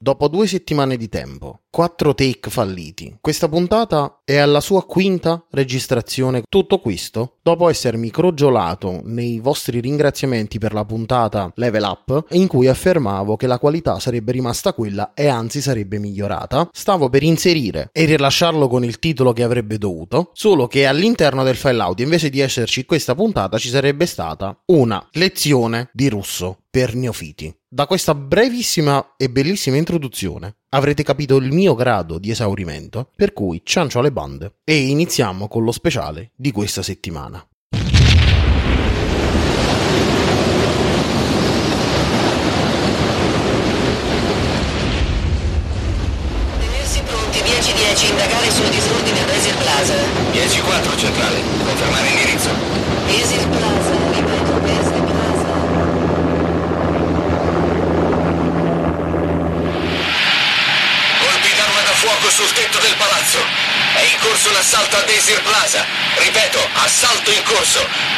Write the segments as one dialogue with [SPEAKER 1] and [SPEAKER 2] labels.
[SPEAKER 1] Dopo due settimane di tempo, quattro take falliti, questa puntata è alla sua quinta registrazione. Tutto questo dopo essermi crogiolato nei vostri ringraziamenti per la puntata Level Up, in cui affermavo che la qualità sarebbe rimasta quella e anzi sarebbe migliorata. Stavo per inserire e rilasciarlo con il titolo che avrebbe dovuto, solo che all'interno del file audio invece di esserci questa puntata ci sarebbe stata una lezione di russo per neofiti. Da questa brevissima e bellissima introduzione avrete capito il mio grado di esaurimento, per cui ciancio alle bande e iniziamo con lo speciale di questa settimana.
[SPEAKER 2] Tenersi pronti 10-10, indagare sul disordine a Resir Plaza.
[SPEAKER 3] 10-4 centrale, confermare indirizzo.
[SPEAKER 2] Resir Plaza, ripeto, Resir Plaza.
[SPEAKER 3] Colpi d'arma da fuoco sul tetto del palazzo. È in corso l'assalto a Desir Plaza. Ripeto, assalto in corso.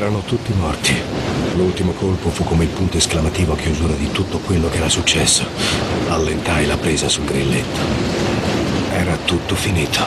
[SPEAKER 4] Erano tutti morti. L'ultimo colpo fu come il punto esclamativo a chiusura di tutto quello che era successo. Allentai la presa sul grilletto. Era tutto finito.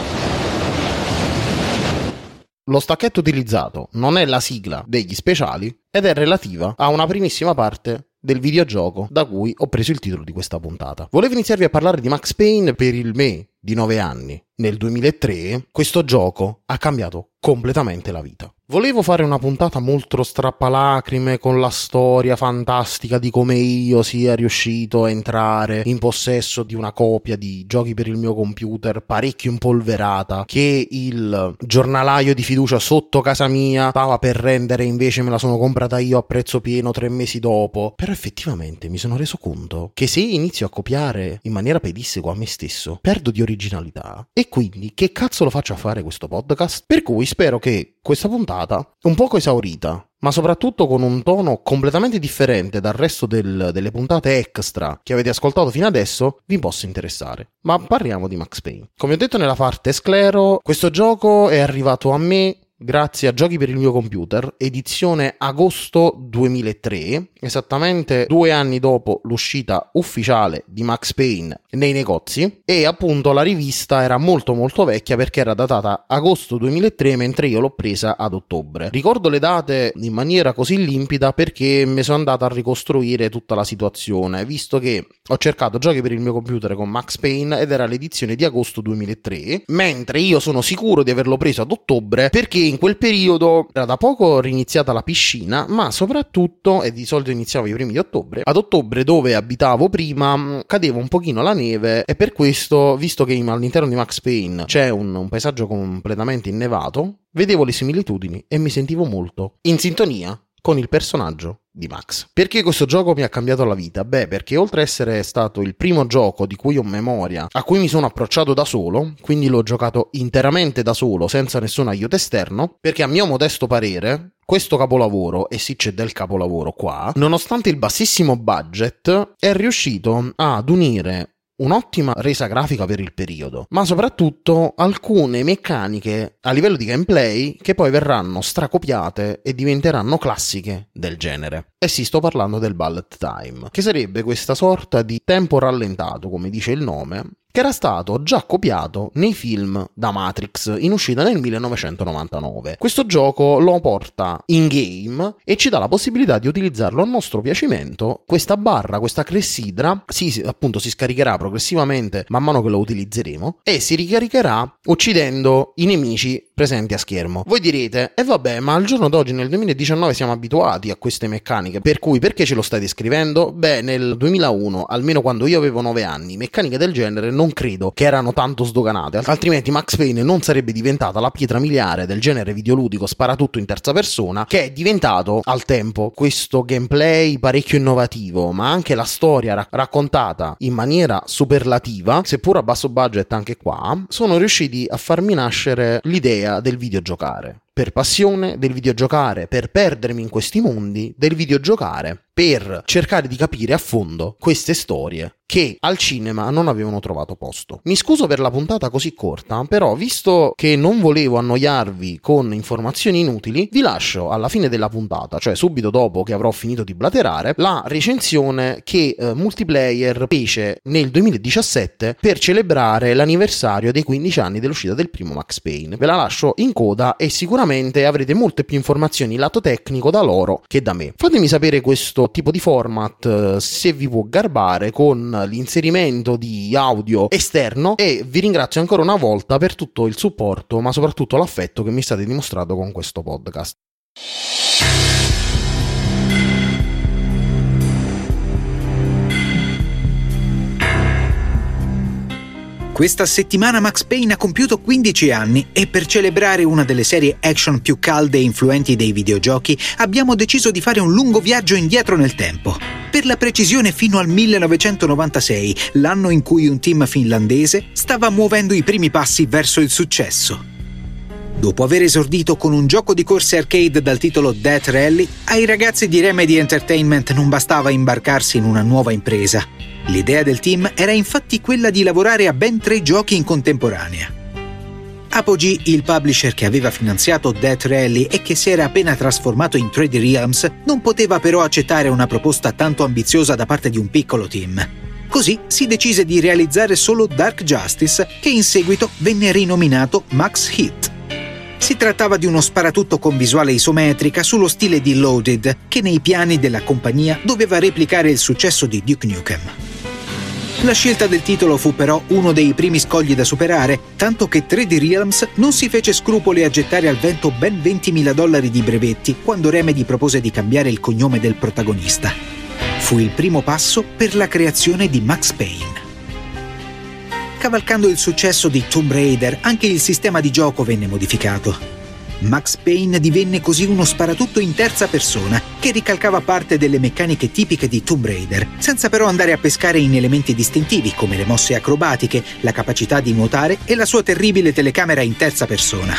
[SPEAKER 1] Lo stacchetto utilizzato non è la sigla degli speciali ed è relativa a una primissima parte del videogioco da cui ho preso il titolo di questa puntata. Volevo iniziarvi a parlare di Max Payne per il me di 9 anni. Nel 2003 questo gioco ha cambiato completamente la vita. Volevo fare una puntata molto strappalacrime con la storia fantastica di come io sia riuscito a entrare in possesso di una copia di giochi per il mio computer parecchio impolverata che il giornalaio di fiducia sotto casa mia stava per rendere invece me la sono comprata io a prezzo pieno tre mesi dopo. Però effettivamente mi sono reso conto che se inizio a copiare in maniera pedissequa a me stesso perdo di originalità e quindi che cazzo lo faccio a fare questo podcast? Per cui spero che questa puntata, un poco esaurita, ma soprattutto con un tono completamente differente dal resto del- delle puntate extra che avete ascoltato fino adesso, vi possa interessare. Ma parliamo di Max Payne. Come ho detto nella parte sclero, questo gioco è arrivato a me grazie a Giochi per il mio computer, edizione agosto 2003, esattamente due anni dopo l'uscita ufficiale di Max Payne nei negozi e appunto la rivista era molto molto vecchia perché era datata agosto 2003 mentre io l'ho presa ad ottobre. Ricordo le date in maniera così limpida perché mi sono andato a ricostruire tutta la situazione, visto che ho cercato Giochi per il mio computer con Max Payne ed era l'edizione di agosto 2003, mentre io sono sicuro di averlo preso ad ottobre perché in quel periodo era da poco riniziata la piscina, ma soprattutto, e di solito iniziava i primi di ottobre, ad ottobre dove abitavo prima mh, cadeva un pochino la neve e per questo, visto che all'interno di Max Payne c'è un, un paesaggio completamente innevato, vedevo le similitudini e mi sentivo molto in sintonia con il personaggio di Max. Perché questo gioco mi ha cambiato la vita? Beh, perché oltre a essere stato il primo gioco di cui ho memoria, a cui mi sono approcciato da solo, quindi l'ho giocato interamente da solo, senza nessun aiuto esterno, perché a mio modesto parere questo capolavoro, e sì c'è del capolavoro qua, nonostante il bassissimo budget, è riuscito ad unire un'ottima resa grafica per il periodo, ma soprattutto alcune meccaniche a livello di gameplay che poi verranno stracopiate e diventeranno classiche del genere. E sì, sto parlando del bullet time, che sarebbe questa sorta di tempo rallentato, come dice il nome, che era stato già copiato nei film da Matrix in uscita nel 1999. Questo gioco lo porta in game e ci dà la possibilità di utilizzarlo a nostro piacimento. Questa barra, questa cressidra, si, appunto si scaricherà progressivamente man mano che lo utilizzeremo e si ricaricherà uccidendo i nemici presenti a schermo. Voi direte, e eh vabbè, ma al giorno d'oggi nel 2019 siamo abituati a queste meccaniche, per cui perché ce lo stai descrivendo? Beh, nel 2001, almeno quando io avevo 9 anni, meccaniche del genere non credo che erano tanto sdoganate, altrimenti Max Payne non sarebbe diventata la pietra miliare del genere videoludico sparatutto in terza persona, che è diventato al tempo questo gameplay parecchio innovativo, ma anche la storia rac- raccontata in maniera superlativa, seppur a basso budget anche qua, sono riusciti a farmi nascere l'idea del videogiocare. Per passione del videogiocare, per perdermi in questi mondi del videogiocare, per cercare di capire a fondo queste storie che al cinema non avevano trovato posto. Mi scuso per la puntata così corta, però visto che non volevo annoiarvi con informazioni inutili, vi lascio alla fine della puntata, cioè subito dopo che avrò finito di blaterare, la recensione che eh, Multiplayer fece nel 2017 per celebrare l'anniversario dei 15 anni dell'uscita del primo Max Payne. Ve la lascio in coda e sicuramente avrete molte più informazioni lato tecnico da loro che da me. Fatemi sapere questo tipo di format eh, se vi può garbare con l'inserimento di audio esterno e vi ringrazio ancora una volta per tutto il supporto ma soprattutto l'affetto che mi state dimostrato con questo podcast.
[SPEAKER 5] Questa settimana Max Payne ha compiuto 15 anni e per celebrare una delle serie action più calde e influenti dei videogiochi abbiamo deciso di fare un lungo viaggio indietro nel tempo. Per la precisione fino al 1996, l'anno in cui un team finlandese stava muovendo i primi passi verso il successo. Dopo aver esordito con un gioco di corse arcade dal titolo Death Rally, ai ragazzi di Remedy Entertainment non bastava imbarcarsi in una nuova impresa. L'idea del team era infatti quella di lavorare a ben tre giochi in contemporanea. Apogee, il publisher che aveva finanziato Death Rally e che si era appena trasformato in 3D Realms, non poteva però accettare una proposta tanto ambiziosa da parte di un piccolo team. Così si decise di realizzare solo Dark Justice, che in seguito venne rinominato Max Hit. Si trattava di uno sparatutto con visuale isometrica sullo stile di Loaded, che nei piani della compagnia doveva replicare il successo di Duke Nukem. La scelta del titolo fu però uno dei primi scogli da superare, tanto che 3D Realms non si fece scrupoli a gettare al vento ben 20.000 dollari di brevetti quando Remedy propose di cambiare il cognome del protagonista. Fu il primo passo per la creazione di Max Payne. Cavalcando il successo di Tomb Raider, anche il sistema di gioco venne modificato. Max Payne divenne così uno sparatutto in terza persona che ricalcava parte delle meccaniche tipiche di Tomb Raider, senza però andare a pescare in elementi distintivi come le mosse acrobatiche, la capacità di nuotare e la sua terribile telecamera in terza persona.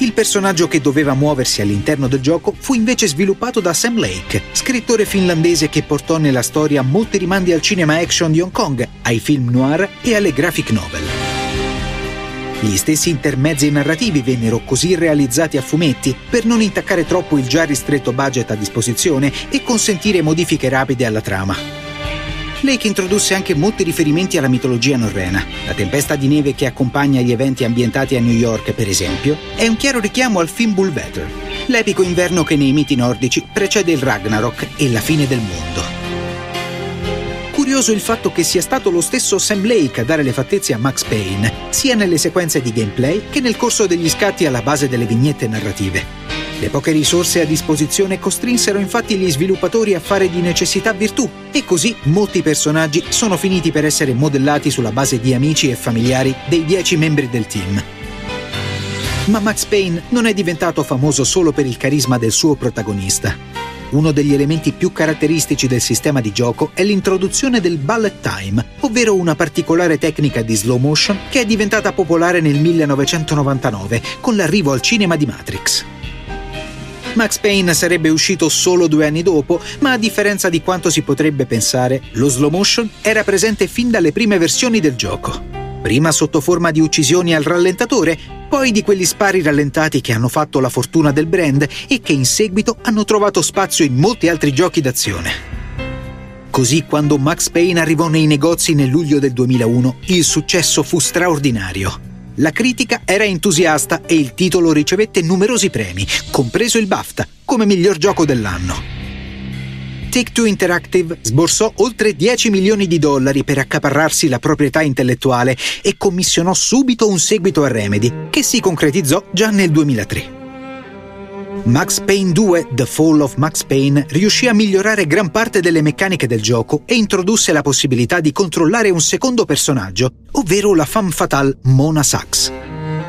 [SPEAKER 5] Il personaggio che doveva muoversi all'interno del gioco fu invece sviluppato da Sam Lake, scrittore finlandese che portò nella storia molti rimandi al cinema action di Hong Kong, ai film noir e alle graphic novel. Gli stessi intermezzi narrativi vennero così realizzati a fumetti per non intaccare troppo il già ristretto budget a disposizione e consentire modifiche rapide alla trama. Lake introdusse anche molti riferimenti alla mitologia norrena. La tempesta di neve che accompagna gli eventi ambientati a New York, per esempio, è un chiaro richiamo al Fimbulvetr, l'epico inverno che nei miti nordici precede il Ragnarok e la fine del mondo curioso il fatto che sia stato lo stesso Sam Lake a dare le fattezze a Max Payne, sia nelle sequenze di gameplay che nel corso degli scatti alla base delle vignette narrative. Le poche risorse a disposizione costrinsero infatti gli sviluppatori a fare di necessità virtù e così molti personaggi sono finiti per essere modellati sulla base di amici e familiari dei dieci membri del team. Ma Max Payne non è diventato famoso solo per il carisma del suo protagonista. Uno degli elementi più caratteristici del sistema di gioco è l'introduzione del bullet time, ovvero una particolare tecnica di slow motion che è diventata popolare nel 1999 con l'arrivo al cinema di Matrix. Max Payne sarebbe uscito solo due anni dopo, ma a differenza di quanto si potrebbe pensare, lo slow motion era presente fin dalle prime versioni del gioco. Prima sotto forma di uccisioni al rallentatore, poi di quegli spari rallentati che hanno fatto la fortuna del brand e che in seguito hanno trovato spazio in molti altri giochi d'azione. Così quando Max Payne arrivò nei negozi nel luglio del 2001, il successo fu straordinario. La critica era entusiasta e il titolo ricevette numerosi premi, compreso il BAFTA, come miglior gioco dell'anno. Take-Two Interactive sborsò oltre 10 milioni di dollari per accaparrarsi la proprietà intellettuale e commissionò subito un seguito a Remedy, che si concretizzò già nel 2003. Max Payne 2 The Fall of Max Payne riuscì a migliorare gran parte delle meccaniche del gioco e introdusse la possibilità di controllare un secondo personaggio, ovvero la femme fatale Mona Sachs.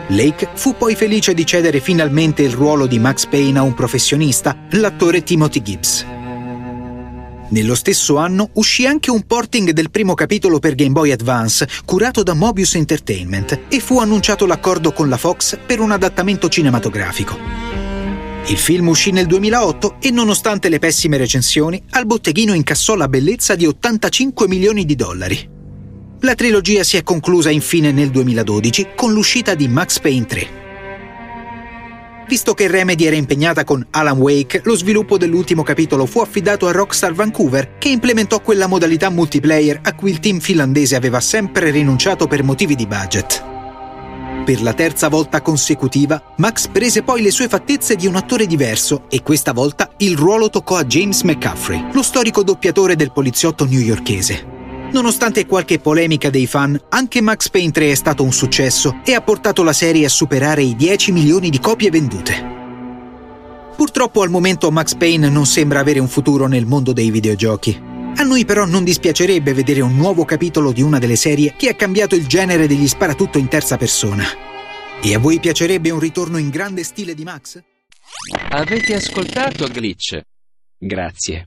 [SPEAKER 5] Lake fu poi felice di cedere finalmente il ruolo di Max Payne a un professionista, l'attore Timothy Gibbs. Nello stesso anno uscì anche un porting del primo capitolo per Game Boy Advance, curato da Mobius Entertainment, e fu annunciato l'accordo con la Fox per un adattamento cinematografico. Il film uscì nel 2008 e nonostante le pessime recensioni, al botteghino incassò la bellezza di 85 milioni di dollari. La trilogia si è conclusa infine nel 2012 con l'uscita di Max Payne 3. Visto che Remedy era impegnata con Alan Wake, lo sviluppo dell'ultimo capitolo fu affidato a Rockstar Vancouver, che implementò quella modalità multiplayer a cui il team finlandese aveva sempre rinunciato per motivi di budget. Per la terza volta consecutiva, Max prese poi le sue fattezze di un attore diverso e questa volta il ruolo toccò a James McCaffrey, lo storico doppiatore del poliziotto newyorkese. Nonostante qualche polemica dei fan, anche Max Payne 3 è stato un successo e ha portato la serie a superare i 10 milioni di copie vendute. Purtroppo al momento Max Payne non sembra avere un futuro nel mondo dei videogiochi. A noi però non dispiacerebbe vedere un nuovo capitolo di una delle serie che ha cambiato il genere degli sparatutto in terza persona. E a voi piacerebbe un ritorno in grande stile di Max?
[SPEAKER 6] Avete ascoltato Glitch? Grazie.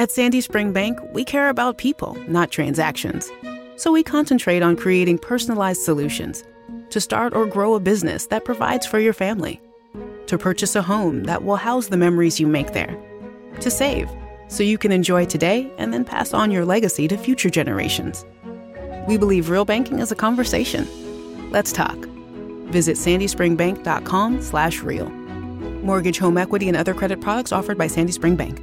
[SPEAKER 7] At Sandy Spring Bank, we care about people, not transactions. So we concentrate on creating personalized solutions to start or grow a business that provides for your family, to purchase a home that will house the memories you make there, to save so you can enjoy today and then pass on your legacy to future generations. We believe real banking is a conversation. Let's talk. Visit sandyspringbank.com slash real. Mortgage, home equity, and other credit products offered by Sandy Spring Bank.